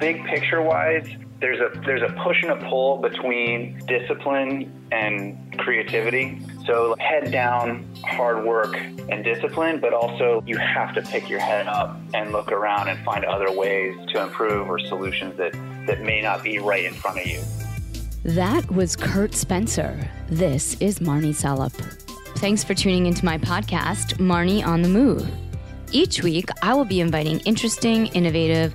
big picture wise, there's a there's a push and a pull between discipline and creativity. So head down, hard work and discipline, but also you have to pick your head up and look around and find other ways to improve or solutions that that may not be right in front of you. That was Kurt Spencer. This is Marnie Salop. Thanks for tuning into my podcast, Marnie on the Move. Each week, I will be inviting interesting, innovative,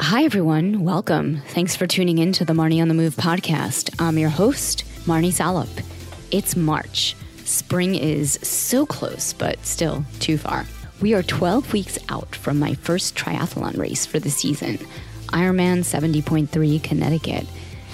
Hi, everyone. Welcome. Thanks for tuning in to the Marnie on the Move podcast. I'm your host, Marnie Salop. It's March. Spring is so close, but still too far. We are 12 weeks out from my first triathlon race for the season, Ironman 70.3 Connecticut,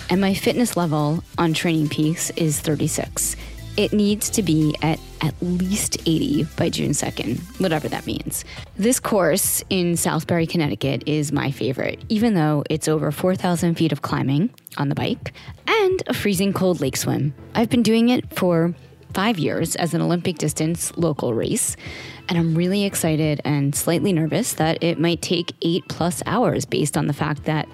and my fitness level on Training Peaks is 36. It needs to be at at least 80 by June 2nd, whatever that means. This course in Southbury, Connecticut is my favorite, even though it's over 4,000 feet of climbing on the bike and a freezing cold lake swim. I've been doing it for five years as an Olympic distance local race, and I'm really excited and slightly nervous that it might take eight plus hours based on the fact that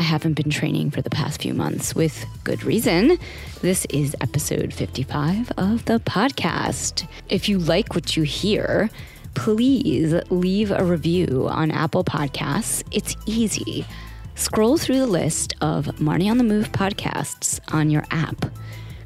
I haven't been training for the past few months with good reason. This is episode 55 of the podcast. If you like what you hear, please leave a review on Apple Podcasts. It's easy. Scroll through the list of Marnie on the Move podcasts on your app.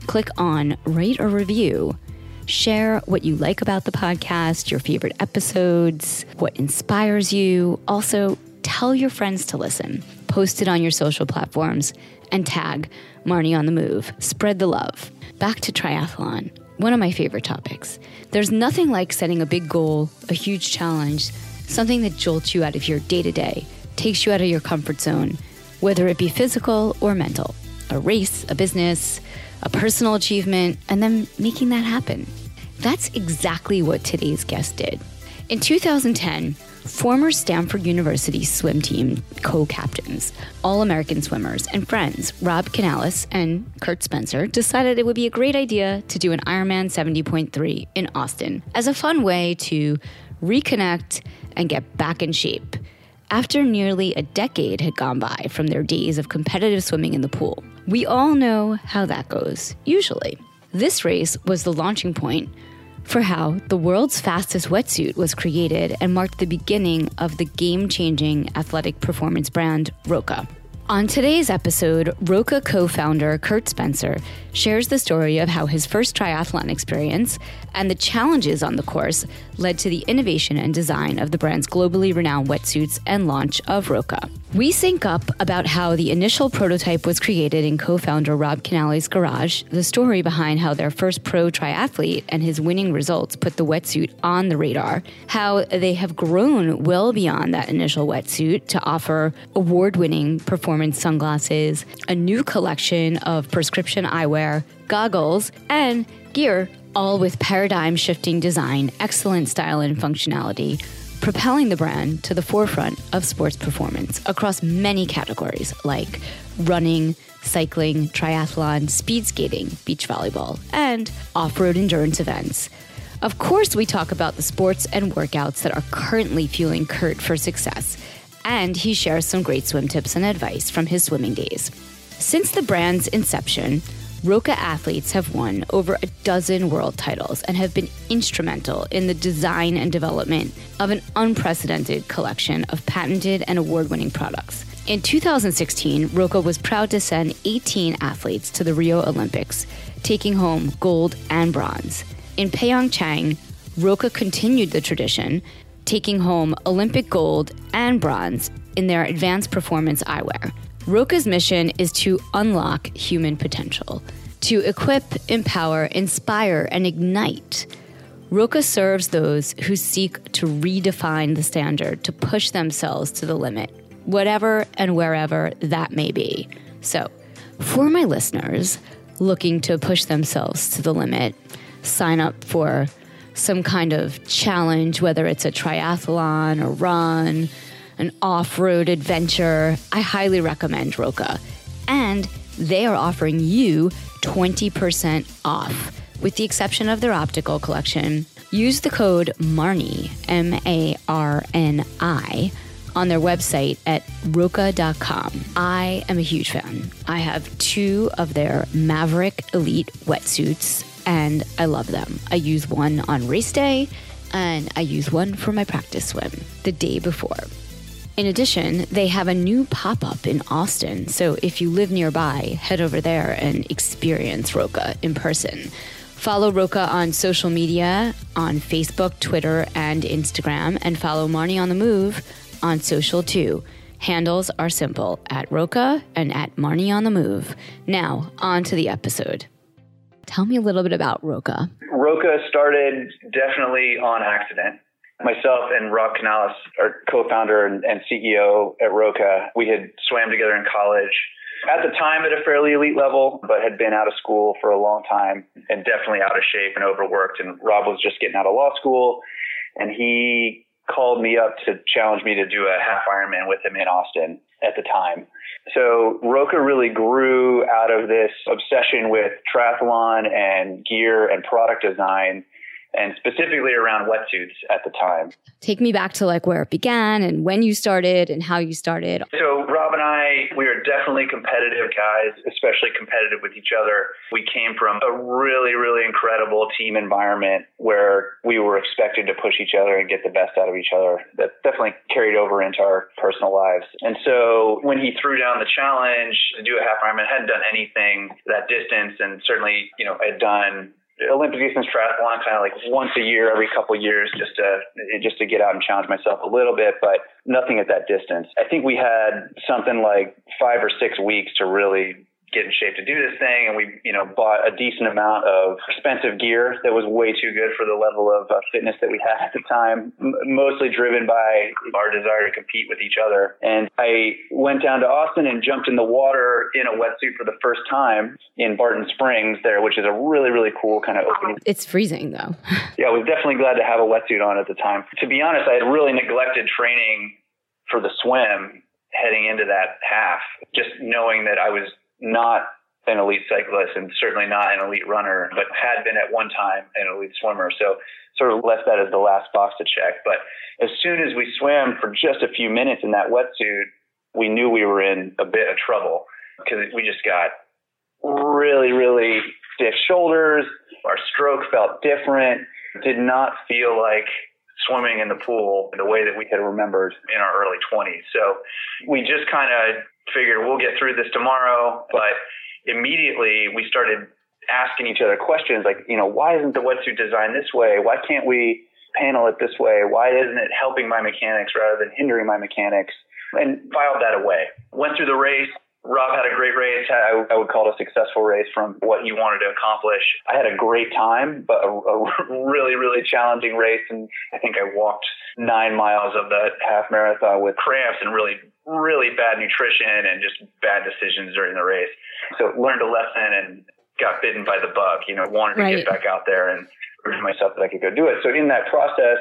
Click on Write a Review. Share what you like about the podcast, your favorite episodes, what inspires you. Also, tell your friends to listen post it on your social platforms, and tag Marnie on the Move. Spread the love. Back to triathlon, one of my favorite topics. There's nothing like setting a big goal, a huge challenge, something that jolts you out of your day to day, takes you out of your comfort zone, whether it be physical or mental. A race, a business, a personal achievement, and then making that happen. That's exactly what today's guest did. In 2010, former Stanford University swim team co captains, All American swimmers, and friends Rob Canales and Kurt Spencer decided it would be a great idea to do an Ironman 70.3 in Austin as a fun way to reconnect and get back in shape after nearly a decade had gone by from their days of competitive swimming in the pool. We all know how that goes, usually. This race was the launching point for how the world's fastest wetsuit was created and marked the beginning of the game changing athletic performance brand Roka. On today's episode, Roka co founder Kurt Spencer shares the story of how his first triathlon experience and the challenges on the course led to the innovation and design of the brand's globally renowned wetsuits and launch of Roka. We sync up about how the initial prototype was created in co founder Rob Canales' garage, the story behind how their first pro triathlete and his winning results put the wetsuit on the radar, how they have grown well beyond that initial wetsuit to offer award winning performance sunglasses, a new collection of prescription eyewear, goggles, and gear, all with paradigm shifting design, excellent style and functionality propelling the brand to the forefront of sports performance across many categories like running, cycling, triathlon, speed skating, beach volleyball, and off road endurance events. Of course, we talk about the sports and workouts that are currently fueling Kurt for success, and he shares some great swim tips and advice from his swimming days. Since the brand's inception, Roka athletes have won over a dozen world titles and have been instrumental in the design and development of an unprecedented collection of patented and award winning products. In 2016, Roka was proud to send 18 athletes to the Rio Olympics, taking home gold and bronze. In Pyeongchang, Roka continued the tradition, taking home Olympic gold and bronze in their advanced performance eyewear. Roka's mission is to unlock human potential, to equip, empower, inspire, and ignite. Roka serves those who seek to redefine the standard, to push themselves to the limit, whatever and wherever that may be. So, for my listeners looking to push themselves to the limit, sign up for some kind of challenge, whether it's a triathlon, a run, an off road adventure, I highly recommend Roka. And they are offering you 20% off, with the exception of their optical collection. Use the code MARNI, M A R N I, on their website at roka.com. I am a huge fan. I have two of their Maverick Elite wetsuits and I love them. I use one on race day and I use one for my practice swim the day before. In addition, they have a new pop up in Austin, so if you live nearby, head over there and experience Roka in person. Follow Roka on social media on Facebook, Twitter, and Instagram, and follow Marnie on the Move on social too. Handles are simple at Roka and at Marnie on the Move. Now, on to the episode. Tell me a little bit about Roka. Roka started definitely on accident. Myself and Rob Canales, our co-founder and, and CEO at Roka, we had swam together in college. At the time, at a fairly elite level, but had been out of school for a long time and definitely out of shape and overworked. And Rob was just getting out of law school, and he called me up to challenge me to do a half Ironman with him in Austin at the time. So Roka really grew out of this obsession with triathlon and gear and product design and specifically around wetsuits at the time. Take me back to like where it began and when you started and how you started. So Rob and I, we are definitely competitive guys, especially competitive with each other. We came from a really, really incredible team environment where we were expected to push each other and get the best out of each other. That definitely carried over into our personal lives. And so when he threw down the challenge to do a half Ironman, hadn't done anything that distance and certainly, you know, had done Olympic distance triathlon kind of like once a year, every couple years, just to just to get out and challenge myself a little bit, but nothing at that distance. I think we had something like five or six weeks to really get in shape to do this thing. And we, you know, bought a decent amount of expensive gear that was way too good for the level of uh, fitness that we had at the time, m- mostly driven by our desire to compete with each other. And I went down to Austin and jumped in the water in a wetsuit for the first time in Barton Springs there, which is a really, really cool kind of opening. It's freezing though. yeah, I was definitely glad to have a wetsuit on at the time. To be honest, I had really neglected training for the swim heading into that half, just knowing that I was not an elite cyclist and certainly not an elite runner, but had been at one time an elite swimmer. So sort of left that as the last box to check. But as soon as we swam for just a few minutes in that wetsuit, we knew we were in a bit of trouble because we just got really, really stiff shoulders. Our stroke felt different. Did not feel like swimming in the pool in the way that we had remembered in our early 20s. So we just kind of figured we'll get through this tomorrow. But immediately we started asking each other questions like, you know, why isn't the wetsuit designed this way? Why can't we panel it this way? Why isn't it helping my mechanics rather than hindering my mechanics? And filed that away. Went through the race, Rob had a great race. I, I, would call it a successful race from what you wanted to accomplish. I had a great time, but a, a, really, really challenging race. And I think I walked nine miles of the half marathon with cramps and really, really bad nutrition and just bad decisions during the race. So learned a lesson and got bitten by the bug, you know, wanted to right. get back out there and prove myself that I could go do it. So in that process,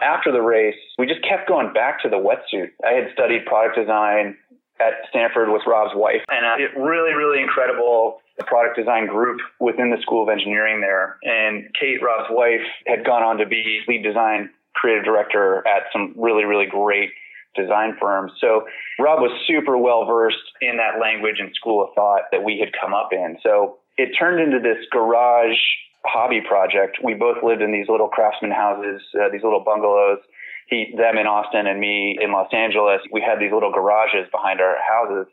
after the race, we just kept going back to the wetsuit. I had studied product design at Stanford with Rob's wife, and uh, it really, really incredible product design group within the School of Engineering there. And Kate, Rob's wife, had gone on to be lead design creative director at some really, really great design firms. So Rob was super well versed in that language and school of thought that we had come up in. So it turned into this garage hobby project. We both lived in these little craftsman houses, uh, these little bungalows he, them in Austin and me in Los Angeles, we had these little garages behind our houses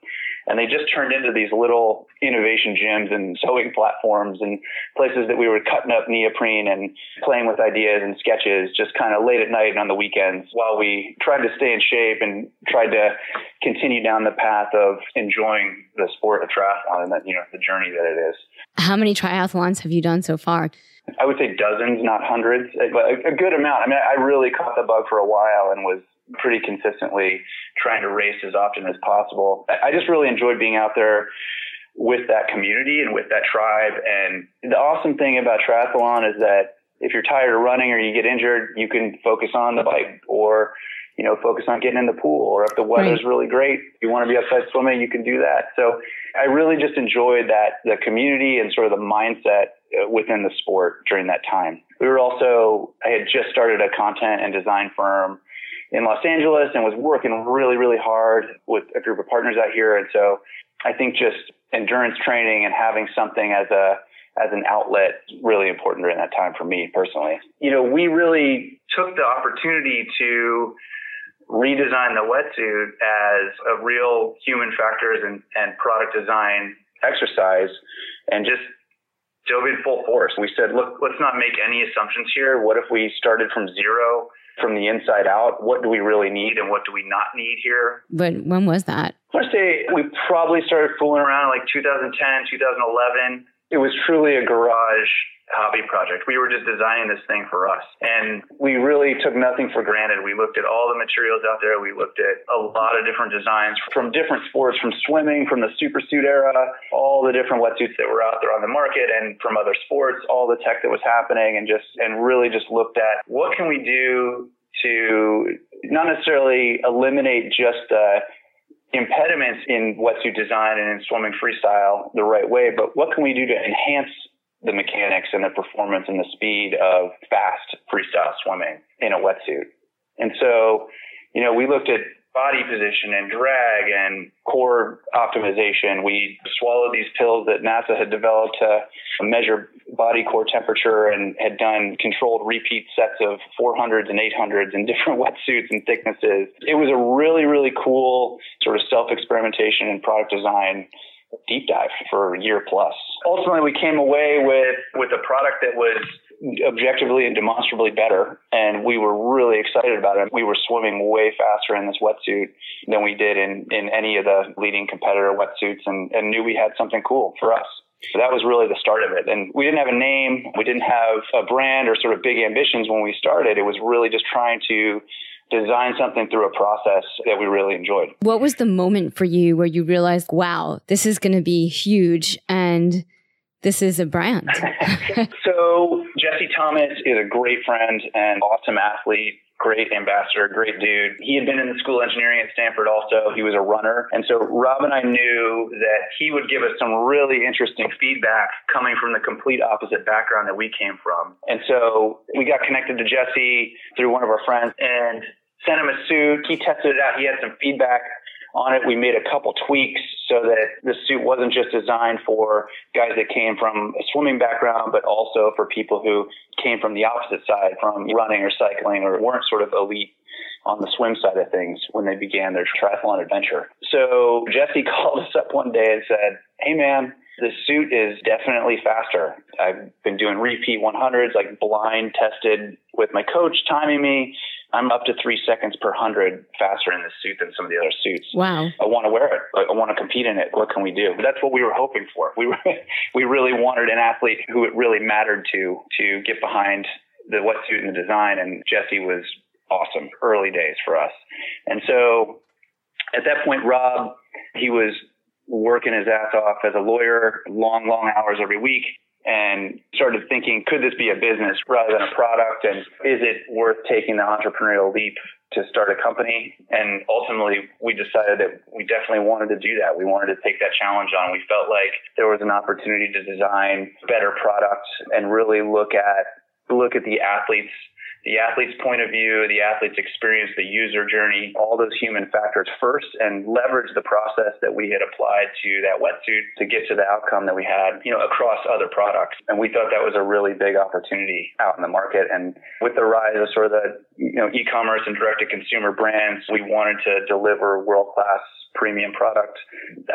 and they just turned into these little innovation gyms and sewing platforms and places that we were cutting up neoprene and playing with ideas and sketches just kind of late at night and on the weekends while we tried to stay in shape and tried to continue down the path of enjoying the sport of triathlon and that, you know, the journey that it is. How many triathlons have you done so far? I would say dozens, not hundreds, eh, but a, a good amount. I mean, I really caught the bug for a while and was pretty consistently trying to race as often as possible. I just really enjoyed being out there with that community and with that tribe. And the awesome thing about triathlon is that if you're tired of running or you get injured, you can focus on the bike or you know, focus on getting in the pool or if the weather's right. really great, you want to be outside swimming, you can do that. So I really just enjoyed that, the community and sort of the mindset uh, within the sport during that time. We were also, I had just started a content and design firm in Los Angeles and was working really, really hard with a group of partners out here. And so I think just endurance training and having something as a, as an outlet really important during that time for me personally. You know, we really took the opportunity to redesign the wetsuit as a real human factors and, and product design exercise and just dove in full force. We said, look, let's not make any assumptions here. What if we started from zero, from the inside out? What do we really need and what do we not need here? But when was that? I want to say we probably started fooling around like 2010, 2011. It was truly a garage hobby project. We were just designing this thing for us. And we really took nothing for granted. We looked at all the materials out there. We looked at a lot of different designs from different sports, from swimming, from the super suit era, all the different wetsuits that were out there on the market and from other sports, all the tech that was happening and just, and really just looked at what can we do to not necessarily eliminate just the impediments in wetsuit design and in swimming freestyle the right way, but what can we do to enhance the mechanics and the performance and the speed of fast freestyle swimming in a wetsuit. And so, you know, we looked at body position and drag and core optimization. We swallowed these pills that NASA had developed to measure body core temperature and had done controlled repeat sets of 400s and 800s in different wetsuits and thicknesses. It was a really, really cool sort of self experimentation and product design deep dive for a year plus. Ultimately, we came away with with a product that was objectively and demonstrably better, and we were really excited about it. We were swimming way faster in this wetsuit than we did in in any of the leading competitor wetsuits, and, and knew we had something cool for us. So that was really the start of it. And we didn't have a name, we didn't have a brand or sort of big ambitions when we started. It was really just trying to design something through a process that we really enjoyed. What was the moment for you where you realized, wow, this is going to be huge and this is a brand? so, Jesse Thomas is a great friend and awesome athlete great ambassador, great dude. He had been in the school of engineering at Stanford also. He was a runner. And so Rob and I knew that he would give us some really interesting feedback coming from the complete opposite background that we came from. And so we got connected to Jesse through one of our friends and sent him a suit. He tested it out. He had some feedback on it. We made a couple tweaks so that the suit wasn't just designed for guys that came from a swimming background, but also for people who came from the opposite side, from running or cycling or weren't sort of elite on the swim side of things when they began their triathlon adventure. So Jesse called us up one day and said, Hey man, the suit is definitely faster. I've been doing repeat 100s, like blind tested with my coach timing me. I'm up to three seconds per hundred faster in this suit than some of the other suits. Wow. I want to wear it. I want to compete in it. What can we do? That's what we were hoping for. We, were, we really wanted an athlete who it really mattered to, to get behind the wetsuit and the design. And Jesse was awesome early days for us. And so at that point, Rob, he was working his ass off as a lawyer, long, long hours every week and started thinking, could this be a business rather than a product? And is it worth taking the entrepreneurial leap to start a company? And ultimately, we decided that we definitely wanted to do that. We wanted to take that challenge on. We felt like there was an opportunity to design better products and really look at look at the athletes the athlete's point of view, the athlete's experience, the user journey, all those human factors first and leverage the process that we had applied to that wetsuit to get to the outcome that we had, you know, across other products. And we thought that was a really big opportunity out in the market. And with the rise of sort of the, you know, e-commerce and direct to consumer brands, we wanted to deliver world class premium product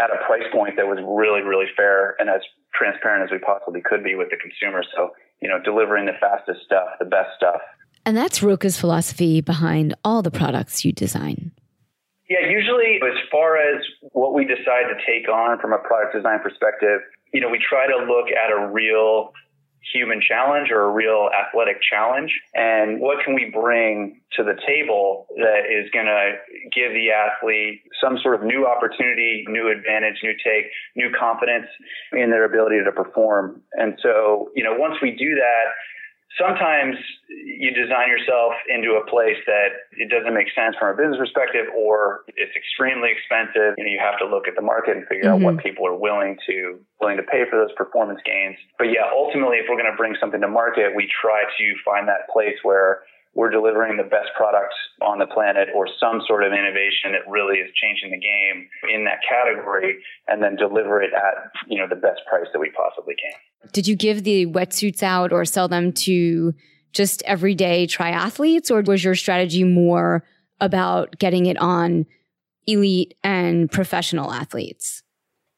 at a price point that was really, really fair and as transparent as we possibly could be with the consumer. So, you know, delivering the fastest stuff, the best stuff and that's Roka's philosophy behind all the products you design. Yeah, usually as far as what we decide to take on from a product design perspective, you know, we try to look at a real human challenge or a real athletic challenge and what can we bring to the table that is going to give the athlete some sort of new opportunity new advantage new take new confidence in their ability to perform and so you know once we do that sometimes you design yourself into a place that it doesn't make sense from a business perspective or it's extremely expensive and you have to look at the market and figure mm-hmm. out what mm-hmm. people are willing to willing to pay for those performance gains but yeah ultimately if we're going to bring something to market we try to find that place where we're delivering the best product on the planet or some sort of innovation that really is changing the game in that category and then deliver it at you know the best price that we possibly can. Did you give the wetsuits out or sell them to just everyday triathletes or was your strategy more about getting it on elite and professional athletes?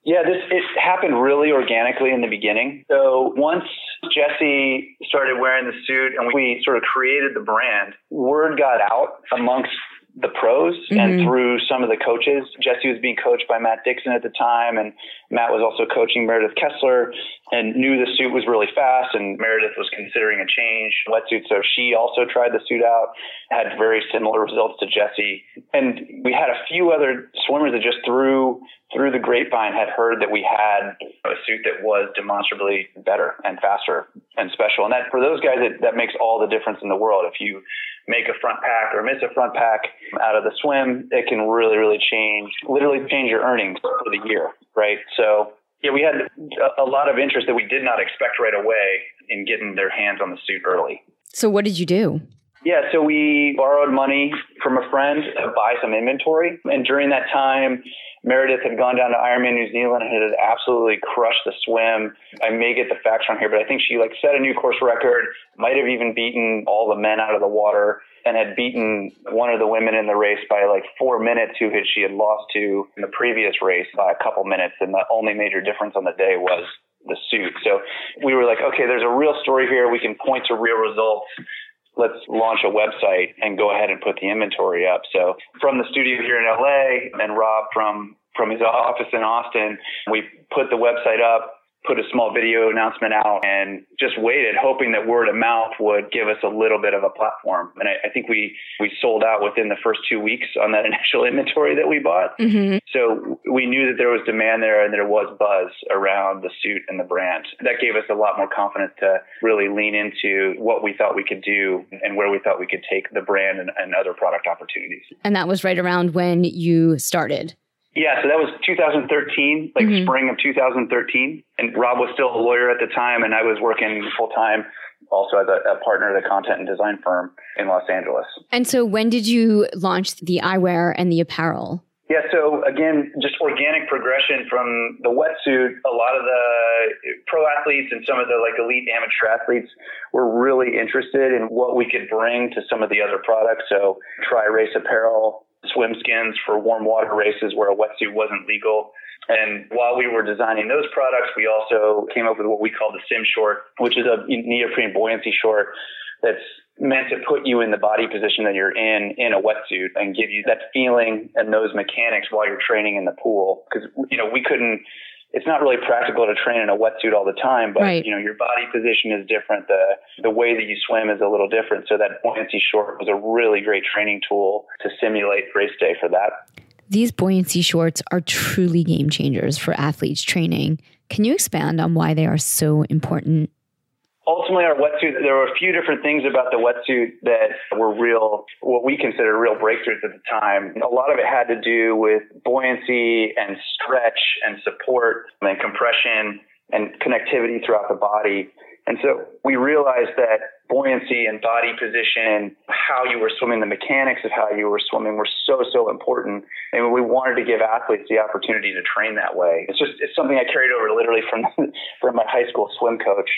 Yeah, this it happened really organically in the beginning. So once Jesse started wearing the suit and we sort of created the brand, word got out amongst the pros mm-hmm. and through some of the coaches. Jesse was being coached by Matt Dixon at the time, and Matt was also coaching Meredith Kessler and knew the suit was really fast. And Meredith was considering a change wetsuit, so she also tried the suit out, had very similar results to Jesse. And we had a few other swimmers that just through through the grapevine had heard that we had a suit that was demonstrably better and faster and special. And that for those guys, it, that makes all the difference in the world. If you make a front pack or miss a front pack out of the swim, it can really, really change, literally change your earnings for the year, right? So yeah, we had a lot of interest that we did not expect right away in getting their hands on the suit early. So what did you do? Yeah, so we borrowed money from a friend to buy some inventory. And during that time, Meredith had gone down to Ironman New Zealand and had absolutely crushed the swim. I may get the facts wrong here, but I think she like set a new course record, might have even beaten all the men out of the water and had beaten one of the women in the race by like four minutes who had, she had lost to in the previous race by a couple minutes. And the only major difference on the day was the suit. So we were like, okay, there's a real story here. We can point to real results let's launch a website and go ahead and put the inventory up. So from the studio here in LA and Rob from from his office in Austin, we put the website up put a small video announcement out and just waited, hoping that word of mouth would give us a little bit of a platform. And I, I think we we sold out within the first two weeks on that initial inventory that we bought. Mm-hmm. So we knew that there was demand there and there was buzz around the suit and the brand. That gave us a lot more confidence to really lean into what we thought we could do and where we thought we could take the brand and, and other product opportunities. And that was right around when you started. Yeah, so that was 2013, like mm-hmm. spring of 2013. And Rob was still a lawyer at the time, and I was working full time also as a, a, partner of the content and design firm in Los Angeles. And so when did you launch the eyewear and the apparel? Yeah, so again, just organic progression from the wetsuit. A lot of the pro athletes and some of the like elite amateur athletes were really interested in what we could bring to some of the other products. So Tri Race apparel, swim skins for warm water races where a wetsuit wasn't legal. And while we were designing those products, we also came up with what we call the Sim Short, which is a neoprene buoyancy short that's meant to put you in the body position that you're in in a wetsuit and give you that feeling and those mechanics while you're training in the pool. Because you know we couldn't it's not really practical to train in a wetsuit all the time, but right. you know, your body position is different. The the way that you swim is a little different. So that buoyancy short was a really great training tool to simulate race day for that. These buoyancy shorts are truly game changers for athletes training. Can you expand on why they are so important? Ultimately our wetsuit there were a few different things about the wetsuit that were real what we considered real breakthroughs at the time a lot of it had to do with buoyancy and stretch and support and compression and connectivity throughout the body and so we realized that buoyancy and body position, how you were swimming, the mechanics of how you were swimming were so, so important. And we wanted to give athletes the opportunity to train that way. It's just, it's something I carried over literally from, from my high school swim coach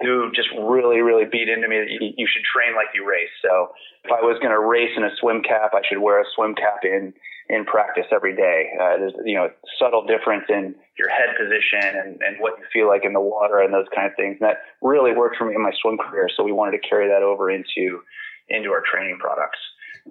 who just really, really beat into me that you, you should train like you race. So if I was going to race in a swim cap, I should wear a swim cap in in practice every day. Uh, there's you know subtle difference in your head position and, and what you feel like in the water and those kind of things. And that really worked for me in my swim career. So we wanted to carry that over into into our training products.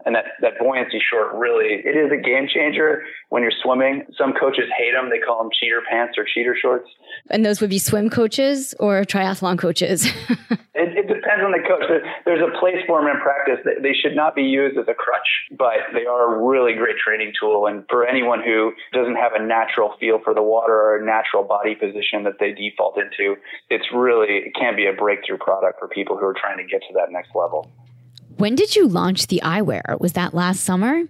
And that, that buoyancy short really, it is a game changer when you're swimming. Some coaches hate them. They call them cheater pants or cheater shorts. And those would be swim coaches or triathlon coaches? it, it, depends on the coach. There's a place for them in practice. They should not be used as a crutch, but they are a really great training tool. And for anyone who doesn't have a natural feel for the water or a natural body position that they default into, it's really, it can be a breakthrough product for people who are trying to get to that next level. When did you launch the eyewear? Was that last summer?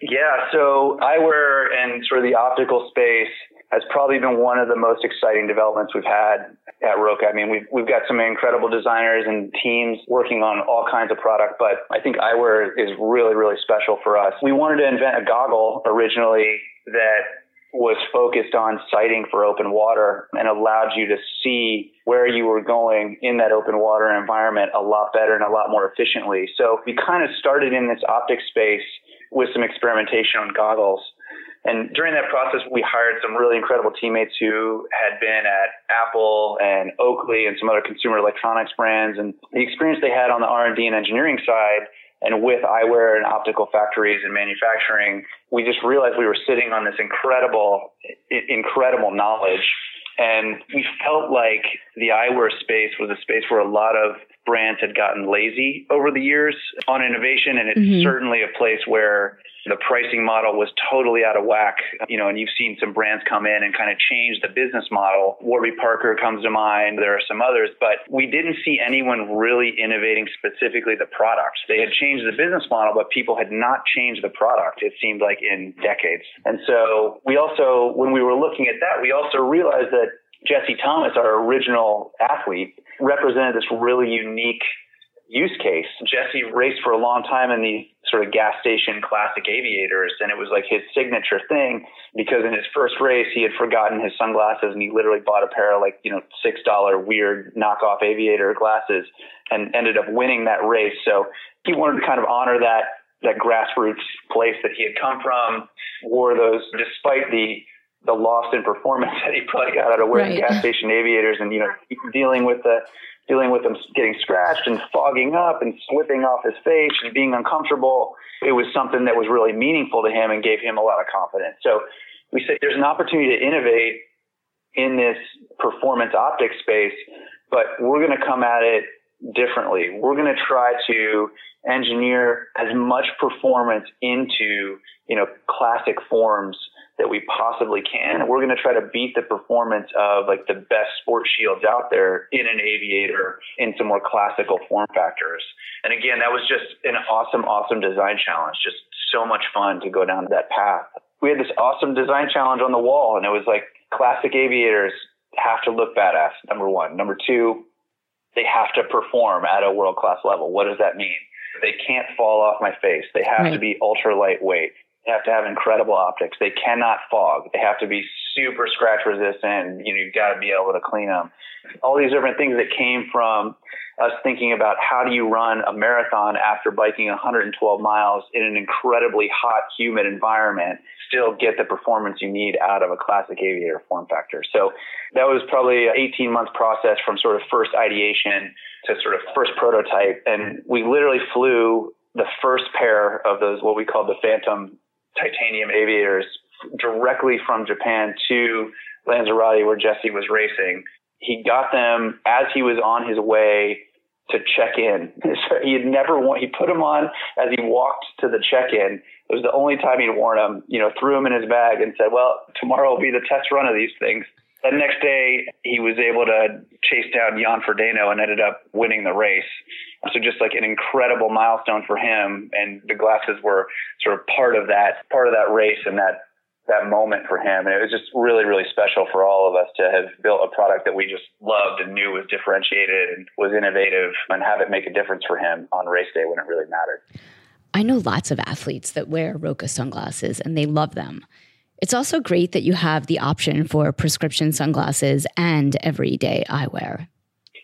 Yeah, so eyewear and sort of the optical space has probably been one of the most exciting developments we've had at Roka. I mean, we've, we've got some incredible designers and teams working on all kinds of product, but I think eyewear is really, really special for us. We wanted to invent a goggle originally that was focused on sighting for open water and allowed you to see where you were going in that open water environment a lot better and a lot more efficiently. So we kind of started in this optic space with some experimentation on goggles. And during that process, we hired some really incredible teammates who had been at Apple and Oakley and some other consumer electronics brands. And the experience they had on the R&D and engineering side and with eyewear and optical factories and manufacturing, we just realized we were sitting on this incredible, incredible knowledge. And we felt like the eyewear space was a space where a lot of brands had gotten lazy over the years on innovation. And it's mm-hmm. certainly a place where the pricing model was totally out of whack, you know, and you've seen some brands come in and kind of change the business model. Warby Parker comes to mind. There are some others, but we didn't see anyone really innovating specifically the product. They had changed the business model, but people had not changed the product. It seemed like in decades. And so we also, when we were looking at that, we also realized that Jesse Thomas, our original athlete, represented this really unique use case. Jesse raced for a long time in these sort of gas station classic aviators, and it was like his signature thing because in his first race he had forgotten his sunglasses and he literally bought a pair of like you know six dollar weird knockoff aviator glasses and ended up winning that race. So he wanted to kind of honor that that grassroots place that he had come from, wore those despite the the loss in performance that he probably got out of wearing right. gas station aviators and you know dealing with the dealing with him getting scratched and fogging up and slipping off his face and being uncomfortable. It was something that was really meaningful to him and gave him a lot of confidence. So we say there's an opportunity to innovate in this performance optics space, but we're going to come at it differently. We're going to try to engineer as much performance into, you know, classic forms that we possibly can. We're going to try to beat the performance of like the best sport shields out there in an aviator in some more classical form factors. And again, that was just an awesome, awesome design challenge. Just so much fun to go down that path. We had this awesome design challenge on the wall and it was like classic aviators have to look badass. Number one. Number two, they have to perform at a world class level. What does that mean? They can't fall off my face. They have right. to be ultra lightweight. Have to have incredible optics. They cannot fog. They have to be super scratch resistant. You know, you've got to be able to clean them. All these different things that came from us thinking about how do you run a marathon after biking 112 miles in an incredibly hot, humid environment, still get the performance you need out of a classic aviator form factor. So that was probably an 18 month process from sort of first ideation to sort of first prototype. And we literally flew the first pair of those, what we call the Phantom titanium aviators directly from Japan to Lanzarote where Jesse was racing. He got them as he was on his way to check in. So he had never worn, he put them on as he walked to the check-in. It was the only time he'd worn them, you know, threw them in his bag and said, well, tomorrow will be the test run of these things. The next day, he was able to chase down Jan Frodeno and ended up winning the race. So just like an incredible milestone for him, and the glasses were sort of part of that part of that race and that that moment for him. And it was just really, really special for all of us to have built a product that we just loved and knew was differentiated and was innovative and have it make a difference for him on race day when it really mattered. I know lots of athletes that wear Roka sunglasses and they love them. It's also great that you have the option for prescription sunglasses and everyday eyewear.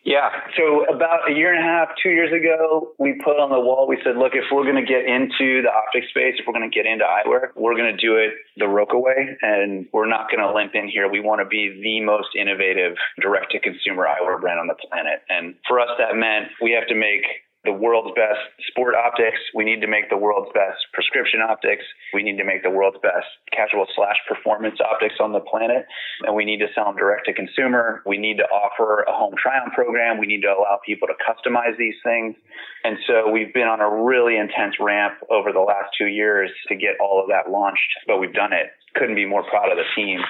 Yeah. So about a year and a half, two years ago, we put on the wall, we said, look, if we're going to get into the optic space, if we're going to get into eyewear, we're going to do it the Roka way. And we're not going to limp in here. We want to be the most innovative direct to consumer eyewear brand on the planet. And for us, that meant we have to make the world's best sport optics. We need to make the world's best prescription optics. We need to make the world's best casual slash performance optics on the planet. And we need to sell them direct to consumer. We need to offer a home try on program. We need to allow people to customize these things. And so we've been on a really intense ramp over the last two years to get all of that launched, but we've done it. Couldn't be more proud of the team.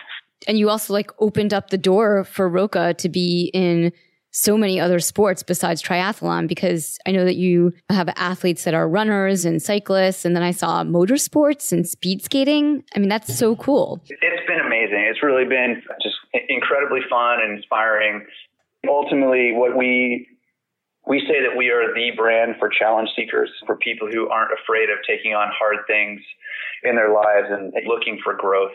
And you also like opened up the door for Roka to be in so many other sports besides triathlon because I know that you have athletes that are runners and cyclists. And then I saw motorsports and speed skating. I mean, that's so cool. It's been amazing. It's really been just incredibly fun and inspiring. Ultimately, what we we say that we are the brand for challenge seekers, for people who aren't afraid of taking on hard things in their lives and looking for growth.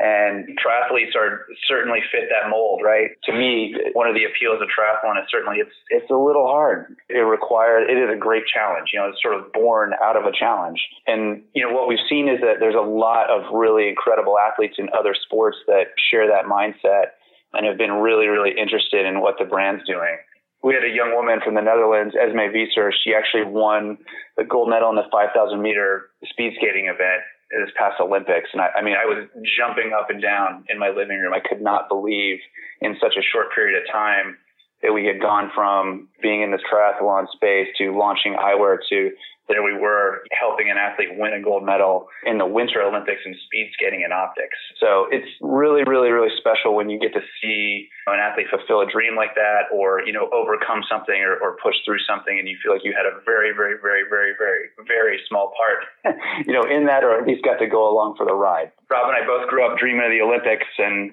And triathletes are certainly fit that mold, right? To me, one of the appeals of triathlon is certainly it's it's a little hard. It requires it is a great challenge. You know, it's sort of born out of a challenge. And you know what we've seen is that there's a lot of really incredible athletes in other sports that share that mindset and have been really, really interested in what the brand's doing we had a young woman from the Netherlands, Esmee Visser. She actually won the gold medal in the 5,000 meter speed skating event this past Olympics. And I, I mean, I was jumping up and down in my living room. I could not believe in such a short period of time that we had gone from being in this triathlon space to launching eyewear to there we were helping an athlete win a gold medal in the Winter Olympics in speed skating and optics. So it's really, really, really special when you get to see an athlete fulfill a dream like that or, you know, overcome something or, or push through something and you feel like you had a very, very, very, very, very, very small part, you know, in that or at least got to go along for the ride. Rob and I both grew up dreaming of the Olympics and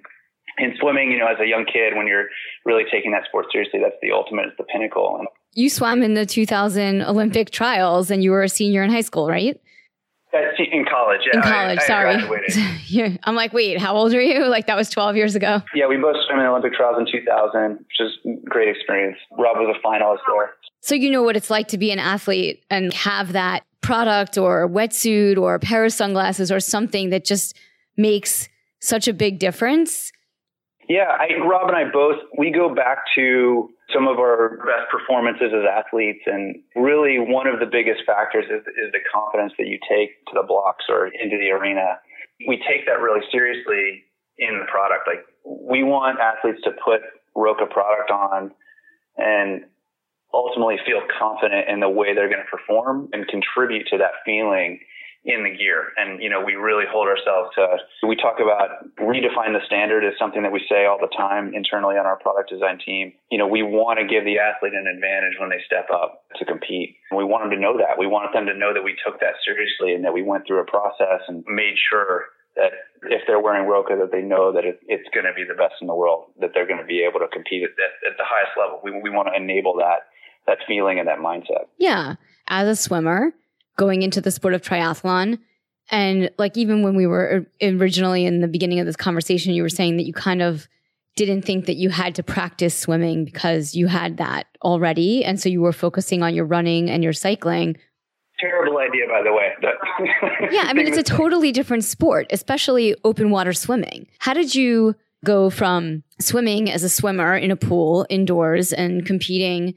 in swimming, you know, as a young kid, when you're really taking that sport seriously, that's the ultimate, it's the pinnacle. You swam in the 2000 Olympic trials and you were a senior in high school, right? Uh, in college, yeah. In college, I, I sorry. I'm like, wait, how old are you? Like that was 12 years ago. Yeah, we both swam in the Olympic trials in 2000, which is great experience. Rob was a finalist there. So you know what it's like to be an athlete and have that product or wetsuit or a pair of sunglasses or something that just makes such a big difference yeah, I, Rob and I both, we go back to some of our best performances as athletes. And really one of the biggest factors is, is the confidence that you take to the blocks or into the arena. We take that really seriously in the product. Like we want athletes to put Roka product on and ultimately feel confident in the way they're going to perform and contribute to that feeling in the gear. And, you know, we really hold ourselves to, we talk about redefine the standard is something that we say all the time internally on our product design team. You know, we want to give the athlete an advantage when they step up to compete. We want them to know that. We want them to know that we took that seriously and that we went through a process and made sure that if they're wearing Roka, that they know that it, it's going to be the best in the world, that they're going to be able to compete at, at, at the highest level. We, we want to enable that, that feeling and that mindset. Yeah. As a swimmer, going into the sport of triathlon. And like even when we were originally in the beginning of this conversation, you were saying that you kind of didn't think that you had to practice swimming because you had that already. And so you were focusing on your running and your cycling. Terrible idea, by the way. yeah, I mean, it's a totally different sport, especially open water swimming. How did you go from swimming as a swimmer in a pool indoors and competing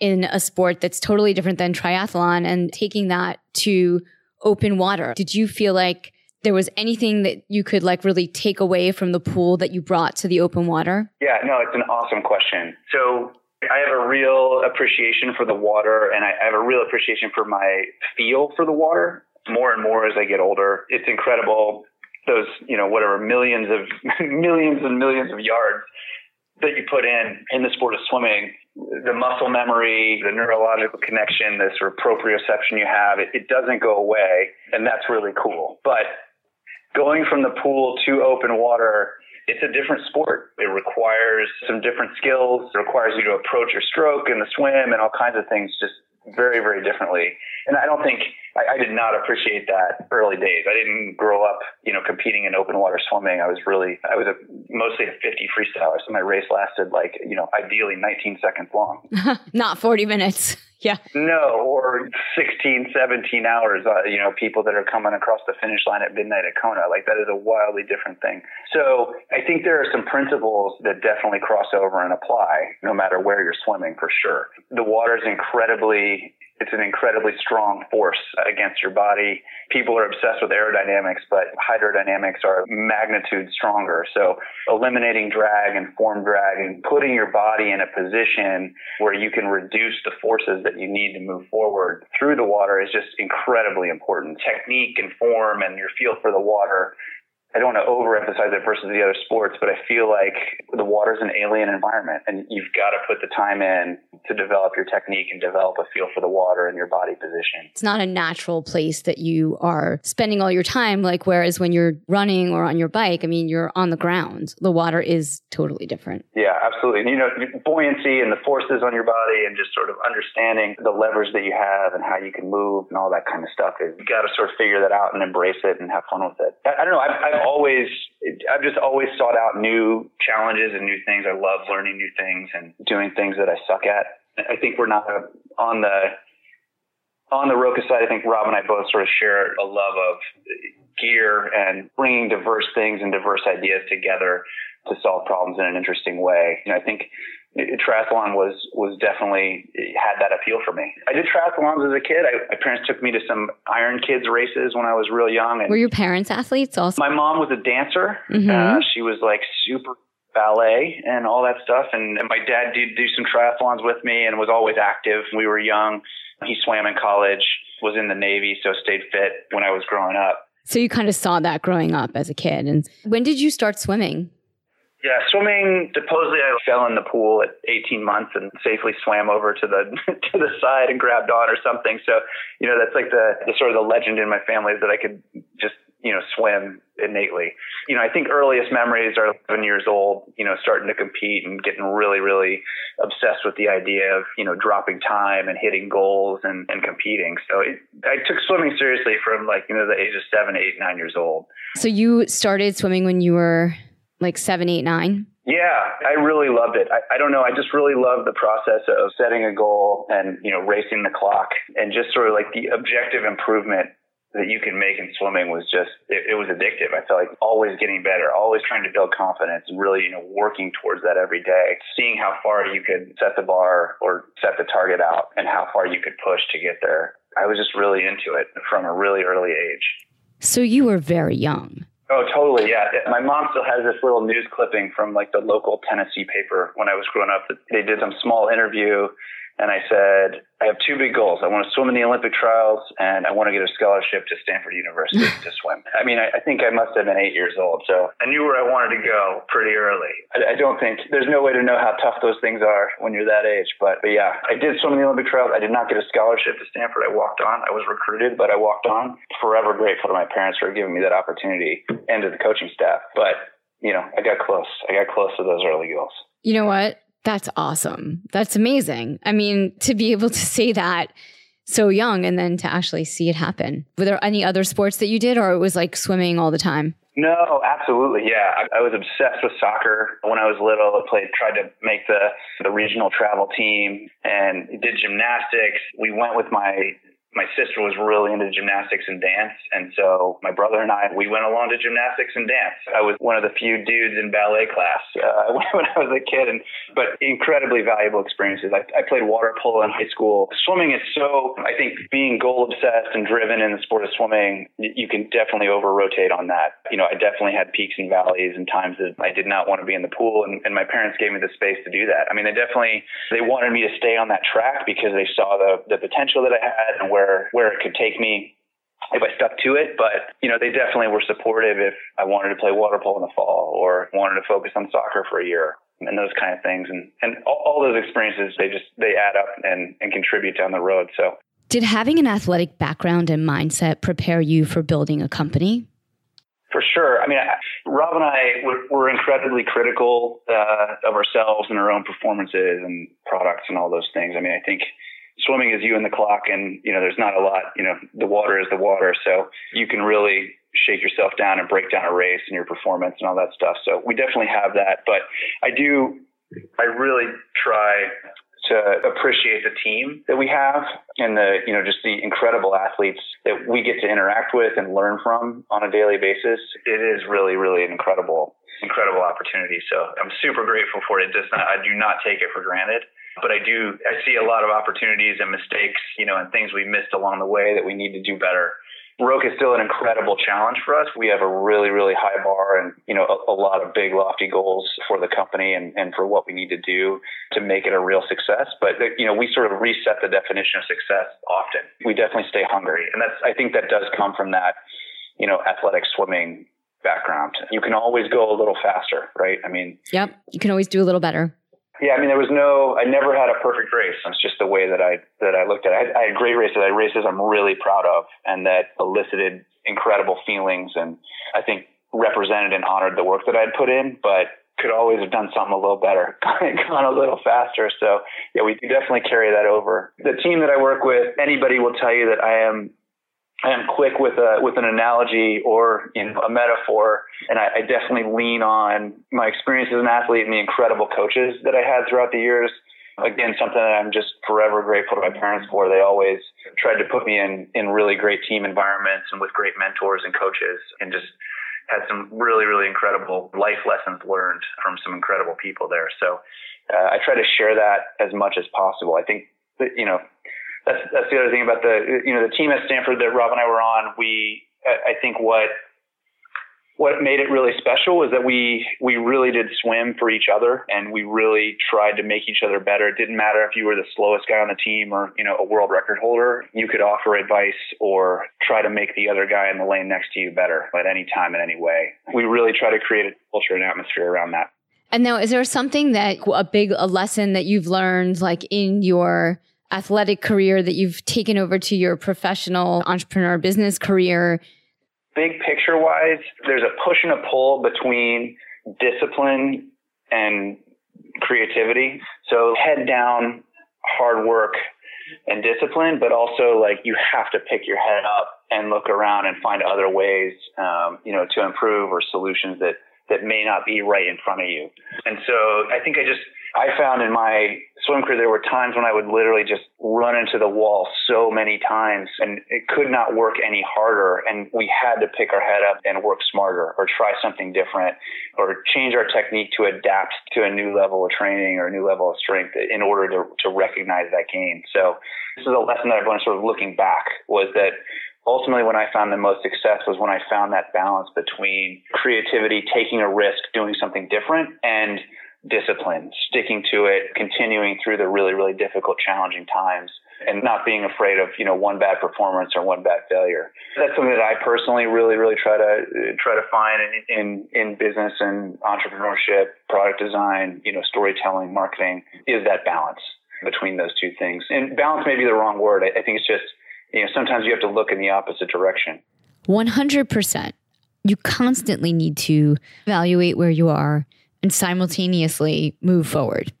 in a sport that's totally different than triathlon and taking that to open water. Did you feel like there was anything that you could like really take away from the pool that you brought to the open water? Yeah, no, it's an awesome question. So I have a real appreciation for the water and I have a real appreciation for my feel for the water more and more as I get older. It's incredible those, you know, whatever millions of millions and millions of yards that you put in in the sport of swimming the muscle memory, the neurological connection, the sort of proprioception you have, it, it doesn't go away. And that's really cool. But going from the pool to open water, it's a different sport. It requires some different skills. It requires you to approach your stroke and the swim and all kinds of things just very, very differently. And I don't think I, I did not appreciate that early days. I didn't grow up, you know, competing in open water swimming. I was really, I was a, mostly a 50 freestyler. So my race lasted like, you know, ideally 19 seconds long. Not 40 minutes. Yeah. No, or 16, 17 hours, uh, you know, people that are coming across the finish line at midnight at Kona. Like that is a wildly different thing. So I think there are some principles that definitely cross over and apply no matter where you're swimming for sure. The water is incredibly it's an incredibly strong force against your body. People are obsessed with aerodynamics, but hydrodynamics are magnitude stronger. So eliminating drag and form drag and putting your body in a position where you can reduce the forces that you need to move forward through the water is just incredibly important. Technique and form and your feel for the water I don't want to overemphasize it versus the other sports, but I feel like the water's an alien environment and you've got to put the time in to develop your technique and develop a feel for the water and your body position. It's not a natural place that you are spending all your time. Like, whereas when you're running or on your bike, I mean, you're on the ground. The water is totally different. Yeah, absolutely. And, you know, buoyancy and the forces on your body and just sort of understanding the levers that you have and how you can move and all that kind of stuff is you got to sort of figure that out and embrace it and have fun with it. I, I don't know. I've, Always, I've just always sought out new challenges and new things. I love learning new things and doing things that I suck at. I think we're not uh, on the, on the Roka side, I think Rob and I both sort of share a love of gear and bringing diverse things and diverse ideas together to solve problems in an interesting way. You know, I think triathlon was was definitely had that appeal for me. I did triathlons as a kid. I, my parents took me to some Iron Kids races when I was real young. And Were your parents athletes also? My mom was a dancer. Mm-hmm. Uh, she was like super ballet and all that stuff. And, and my dad did do some triathlons with me and was always active. We were young. He swam in college, was in the Navy, so stayed fit when I was growing up. So you kind of saw that growing up as a kid. And when did you start swimming? Yeah, swimming. Supposedly, I fell in the pool at 18 months and safely swam over to the to the side and grabbed on or something. So, you know, that's like the, the sort of the legend in my family is that I could just you know swim innately. You know, I think earliest memories are 11 years old. You know, starting to compete and getting really, really obsessed with the idea of you know dropping time and hitting goals and and competing. So it, I took swimming seriously from like you know the age of seven, eight, nine years old. So you started swimming when you were like seven, eight, nine? Yeah, I really loved it. I, I don't know. I just really loved the process of setting a goal and, you know, racing the clock and just sort of like the objective improvement that you can make in swimming was just, it, it was addictive. I felt like always getting better, always trying to build confidence and really, you know, working towards that every day, seeing how far you could set the bar or set the target out and how far you could push to get there. I was just really into it from a really early age. So you were very young. Oh, totally. Yeah. My mom still has this little news clipping from like the local Tennessee paper when I was growing up. They did some small interview and I said, I have two big goals. I want to swim in the Olympic trials and I want to get a scholarship to Stanford University to swim. I mean, I, I, think I must have been eight years old. So I knew where I wanted to go pretty early. I, I, don't think there's no way to know how tough those things are when you're that age. But, but yeah, I did swim in the Olympic trials. I did not get a scholarship to Stanford. I walked on. I was recruited, but I walked on. Forever grateful to my parents for giving me that opportunity and to the coaching staff. But, you know, I got close. I got close to those early goals. You know what? That's awesome. That's amazing. I mean, to be able to say that so young and then to actually see it happen. Were there any other sports that you did or it was like swimming all the time? No, absolutely. Yeah. I, I was obsessed with soccer when I was little. I played, tried to make the, the regional travel team and did gymnastics. We went with my my sister was really into gymnastics and dance. And so my brother and I, we went along to gymnastics and dance. I was one of the few dudes in ballet class uh, when I was a kid, and but incredibly valuable experiences. I, I played water polo in high school. Swimming is so, I think being goal obsessed and driven in the sport of swimming, you can definitely over rotate on that. You know, I definitely had peaks and valleys and times that I did not want to be in the pool. And, and my parents gave me the space to do that. I mean, they definitely, they wanted me to stay on that track because they saw the, the potential that I had and where where where it could take me if I stuck to it. But you know, they definitely were supportive if I wanted to play water polo in the fall or wanted to focus on soccer for a year and those kind of things. And and all, all those experiences they just they add up and and contribute down the road. So. Did having an athletic background and mindset prepare you for building a company? For sure. I mean, Rob and I were, incredibly critical uh, of ourselves and our own performances and products and all those things. I mean, I think swimming is you and the clock and you know there's not a lot you know the water is the water. So you can really shake yourself down and break down a race and your performance and all that stuff. So we definitely have that. But i do i really try to appreciate the team that we have and the you know just the incredible athletes that we get to interact with and learn from on a daily basis. It is really really an incredible incredible opportunity. So i'm super grateful for it, it not, i do not take it for granted but I do, I see a lot of opportunities and mistakes, you know, and things we missed along the way that we need to do better. Roka is still an incredible challenge for us. We have a really, really high bar and, you know, a, a, lot of big, lofty goals for the company and, and for what we need to do to make it a real success. But, you know, we sort of reset the definition of success often. We definitely stay hungry. And that's, I think that does come from that, you know, athletic swimming background. You can always go a little faster, right? I mean, yep. You can always do a little better. Yeah, I mean, there was no. I never had a perfect race. It's just the way that I that I looked at it. I I had great races. I had races I'm really proud of, and that elicited incredible feelings, and I think represented and honored the work that I'd put in. But could always have done something a little better, gone a little faster. So yeah, we definitely carry that over. The team that I work with, anybody will tell you that I am I am quick with a with an analogy or you know a metaphor, and I, I definitely lean on my experience as an athlete and the incredible coaches that I had throughout the years. Again, something that I'm just forever grateful to my parents for. They always tried to put me in in really great team environments and with great mentors and coaches, and just had some really really incredible life lessons learned from some incredible people there. So uh, I try to share that as much as possible. I think that, you know that's that's the other thing about the you know the team at Stanford that Rob and I were on. We I think what what made it really special was that we we really did swim for each other and we really tried to make each other better. It didn't matter if you were the slowest guy on the team or you know a world record holder. You could offer advice or try to make the other guy in the lane next to you better at any time in any way. We really try to create a culture and atmosphere around that. And now, is there something that a big a lesson that you've learned, like in your athletic career that you've taken over to your professional entrepreneur business career? Big picture wise, there's a push and a pull between discipline and creativity. So head down, hard work and discipline, but also like you have to pick your head up and look around and find other ways, um, you know, to improve or solutions that that may not be right in front of you. And so I think I just I found in my swim career, there were times when I would literally just run into the wall so many times and it could not work any harder. And we had to pick our head up and work smarter or try something different or change our technique to adapt to a new level of training or a new level of strength in order to, to recognize that gain. So this is a lesson that I've learned sort of looking back was that ultimately when I found the most success was when I found that balance between creativity, taking a risk, doing something different and discipline, sticking to it, continuing through the really, really difficult, challenging times and not being afraid of, you know, one bad performance or one bad failure. That's something that I personally really, really try to try to find in, in, in business and entrepreneurship, product design, you know, storytelling, marketing is that balance between those two things. And balance may be the wrong word. I, I think it's just, you know, sometimes you have to look in the opposite direction. 100%. You constantly need to evaluate where you are and simultaneously move forward?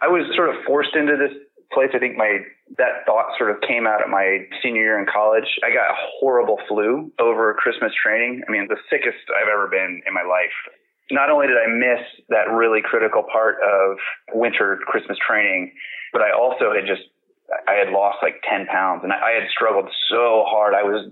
I was sort of forced into this place. I think my that thought sort of came out at my senior year in college. I got a horrible flu over Christmas training. I mean, the sickest I've ever been in my life. Not only did I miss that really critical part of winter Christmas training, but I also had just I had lost like 10 pounds and I had struggled so hard. I was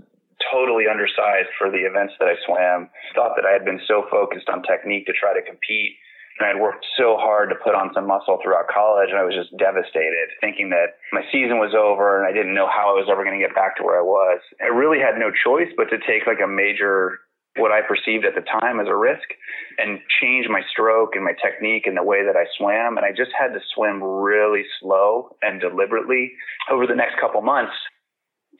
totally undersized for the events that I swam. Thought that I had been so focused on technique to try to compete. And I had worked so hard to put on some muscle throughout college, and I was just devastated, thinking that my season was over and I didn't know how I was ever going to get back to where I was. I really had no choice but to take like a major what I perceived at the time as a risk and change my stroke and my technique and the way that I swam. And I just had to swim really slow and deliberately over the next couple months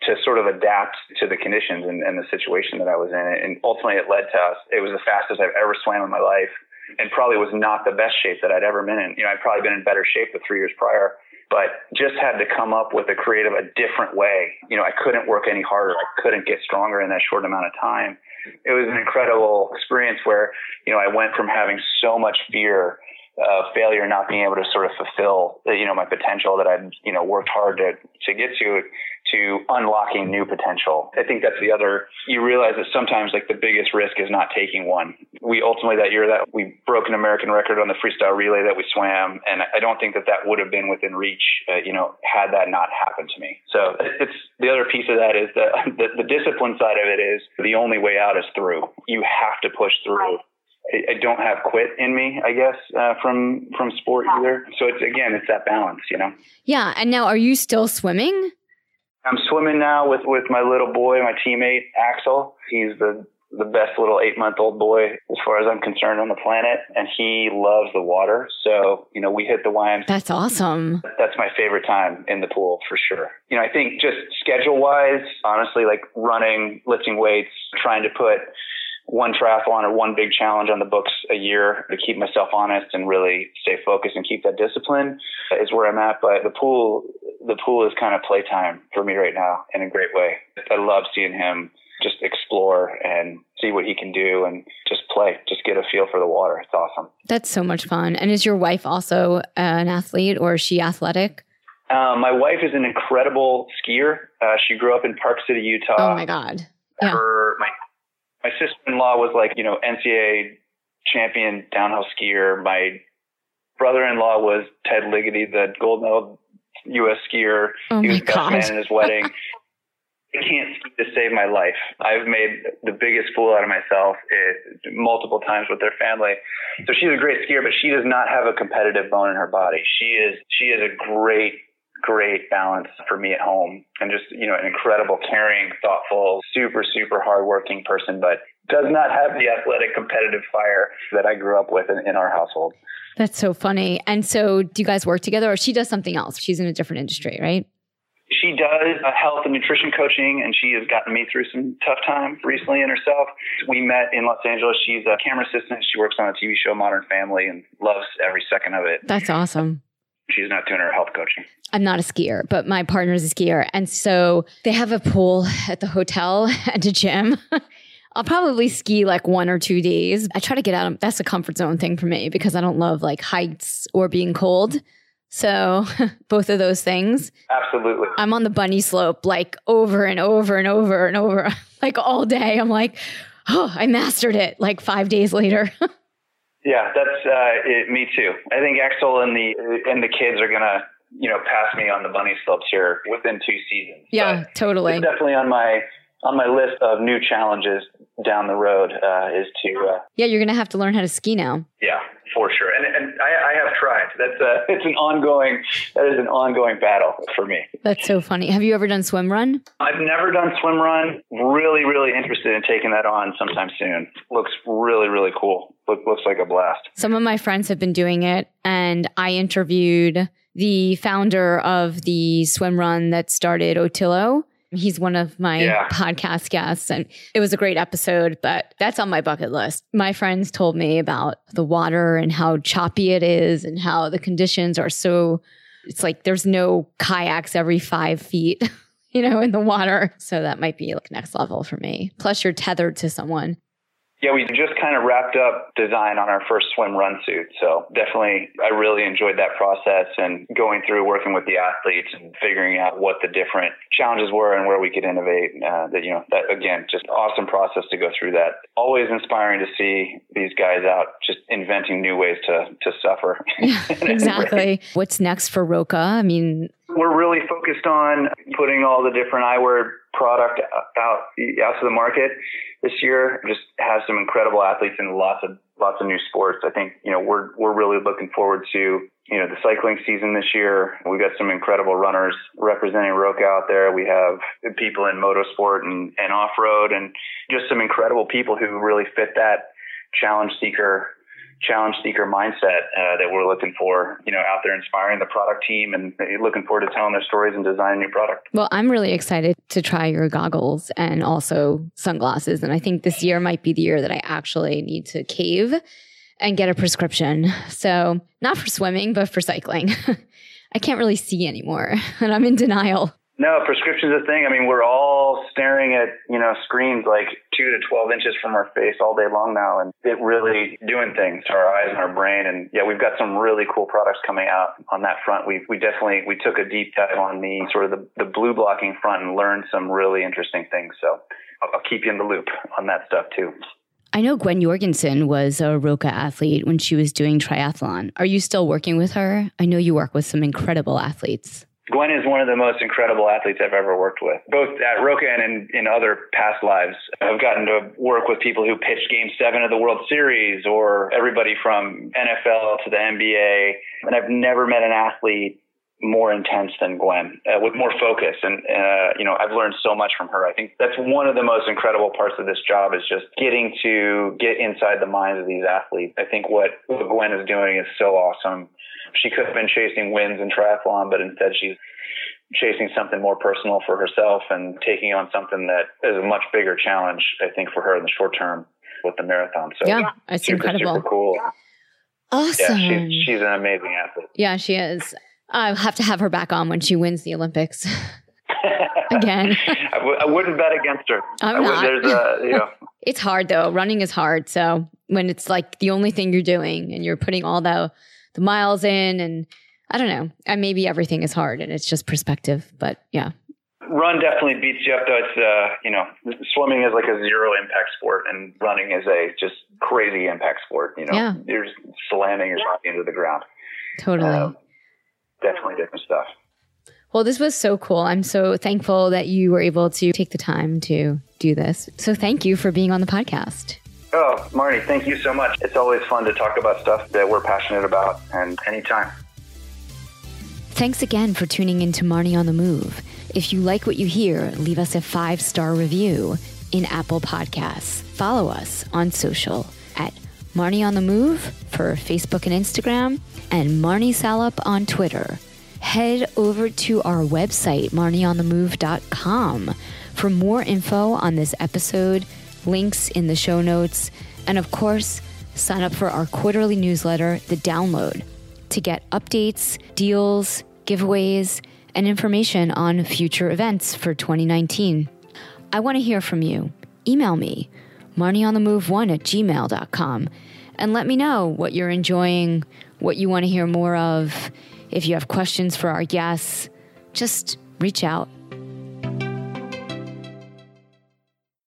to sort of adapt to the conditions and, and, the situation that I was in. And ultimately it led to us. It was the fastest I've ever swam in my life and probably was not the best shape that I'd ever been in. You know, I'd probably been in better shape the three years prior, but just had to come up with a creative, a different way. You know, I couldn't work any harder. I couldn't get stronger in that short amount of time. It was an incredible experience where, you know, I went from having so much fear of failure, not being able to sort of fulfill, you know, my potential that I'd, you know, worked hard to, to get to, to unlocking new potential. I think that's the other, you realize that sometimes like the biggest risk is not taking one. We ultimately that year that we broke an American record on the freestyle relay that we swam. And I don't think that that would have been within reach, uh, you know, had that not happened to me. So it's the other piece of that is that the, the discipline side of it is the only way out is through. You have to push through I don't have quit in me, I guess, uh, from from sport either. So it's again, it's that balance, you know. Yeah, and now are you still swimming? I'm swimming now with with my little boy, my teammate Axel. He's the the best little eight month old boy as far as I'm concerned on the planet, and he loves the water. So you know, we hit the YMCA. That's awesome. That's my favorite time in the pool for sure. You know, I think just schedule wise, honestly, like running, lifting weights, trying to put one triathlon or one big challenge on the books a year to keep myself honest and really stay focused and keep that discipline is where I'm at. But the pool, the pool is kind of playtime for me right now in a great way. I love seeing him just explore and see what he can do and just play, just get a feel for the water. It's awesome. That's so much fun. And is your wife also an athlete or is she athletic? Um, my wife is an incredible skier. Uh, she grew up in Park City, Utah. Oh my God. Yeah. Her, my my sister-in-law was like, you know, NCAA champion downhill skier. My brother-in-law was Ted Ligety, the gold medal U.S. skier. Oh he was the best God. man in his wedding. I can't ski to save my life. I've made the biggest fool out of myself it, multiple times with their family. So she's a great skier, but she does not have a competitive bone in her body. She is she is a great great balance for me at home and just, you know, an incredible, caring, thoughtful, super, super hardworking person, but does not have the athletic competitive fire that I grew up with in, in our household. That's so funny. And so do you guys work together or she does something else? She's in a different industry, right? She does health and nutrition coaching, and she has gotten me through some tough times recently in herself. We met in Los Angeles. She's a camera assistant. She works on a TV show, Modern Family, and loves every second of it. That's awesome. She's not doing her health coaching. I'm not a skier, but my partner's a skier. And so they have a pool at the hotel and a gym. I'll probably ski like one or two days. I try to get out of that's a comfort zone thing for me because I don't love like heights or being cold. So both of those things. Absolutely. I'm on the bunny slope like over and over and over and over, like all day. I'm like, oh, I mastered it like five days later. Yeah, that's uh, it, me too. I think Axel and the and the kids are gonna you know pass me on the bunny slopes here within two seasons. yeah, totally. definitely on my on my list of new challenges down the road uh, is to uh, Yeah, you're gonna have to learn how to ski now. yeah for sure. And and I, I have tried. That's uh, it's an ongoing that is an ongoing battle for me. That's so funny. Have you ever done swim run? I've never done swim run. Really, really interested in taking that on sometime soon. Looks really, really cool. Look, looks like a blast. Some of my friends have been doing it, and I interviewed the founder of the swim run that started Otillo. He's one of my Yeah. podcast guests, and it was a great episode, but that's on my bucket list. My friends told me about the water and how choppy it is, and how the conditions are so it's like there's no kayaks every five feet, you know, in the water. So that might be like next level for me. Plus, you're tethered to someone. Yeah, we just kind of wrapped up design on our first swim run suit. So definitely, I really enjoyed that process and going through working with the athletes and figuring out what the different challenges were and where we could innovate. Uh, that, you know, that again, just awesome process to go through that. Always inspiring to see these guys out just inventing new ways to, to suffer. exactly. What's next for Roka? I mean, We're really focused on putting all the different eyewear product out out to the market this year. Just has some incredible athletes and lots of lots of new sports. I think you know we're we're really looking forward to you know the cycling season this year. We've got some incredible runners representing Roka out there. We have people in motorsport and, and off road, and just some incredible people who really fit that challenge seeker challenge seeker mindset uh, that we're looking for, you know, out there inspiring the product team and looking forward to telling their stories and designing new product. well, I'm really excited to try your goggles and also sunglasses. And I think this year might be the year that I actually need to cave and get a prescription. So, not for swimming, but for cycling. I can't really see anymore and I'm in denial. No, prescription's a thing. I mean, we're all staring at, you know, screens like two to 12 inches from our face all day long now. And it really doing things to our eyes and our brain. And yeah, we've got some really cool products coming out on that front. We, we definitely, we took a deep dive on the sort of the, the blue blocking front and learned some really interesting things. So I'll, I'll keep you in the loop on that stuff too. I know Gwen Jorgensen was a Roka athlete when she was doing triathlon. Are you still working with her? I know you work with some incredible athletes. Gwen is one of the most incredible athletes I've ever worked with, both at Roka and in, in other past lives. I've gotten to work with people who pitched Game 7 of the World Series or everybody from NFL to the NBA. And I've never met an athlete more intense than Gwen, uh, with more focus. And, uh, you know, I've learned so much from her. I think that's one of the most incredible parts of this job is just getting to get inside the minds of these athletes. I think what, what Gwen is doing is so awesome she could have been chasing wins in triathlon, but instead she's chasing something more personal for herself and taking on something that is a much bigger challenge, I think, for her in the short term with the marathon. So yeah, it's super, incredible. Super cool. Awesome. Yeah, she's, she's an amazing athlete. Yeah, she is. I'll have to have her back on when she wins the Olympics. Again, I w- I wouldn't bet against her. I'm not. A, you know. it's hard though. Running is hard. So when it's like the only thing you're doing and you're putting all the the miles in and I don't know. And maybe everything is hard and it's just perspective, but yeah. Run definitely beats you up though. It's uh, you know, swimming is like a zero impact sport and running is a just crazy impact sport. You know, yeah. you're slamming your body into the ground. Totally. Um, definitely different stuff. Well, this was so cool. I'm so thankful that you were able to take the time to do this. So thank you for being on the podcast. Oh, Marnie, thank you so much. It's always fun to talk about stuff that we're passionate about, and anytime. Thanks again for tuning in to Marnie on the Move. If you like what you hear, leave us a five star review in Apple Podcasts. Follow us on social at Marnie on the Move for Facebook and Instagram, and Marnie Salop on Twitter. Head over to our website, marnieonthemove.com, for more info on this episode links in the show notes, and of course, sign up for our quarterly newsletter, The Download, to get updates, deals, giveaways, and information on future events for 2019. I want to hear from you. Email me, marnieonthemove1 at gmail.com, and let me know what you're enjoying, what you want to hear more of. If you have questions for our guests, just reach out.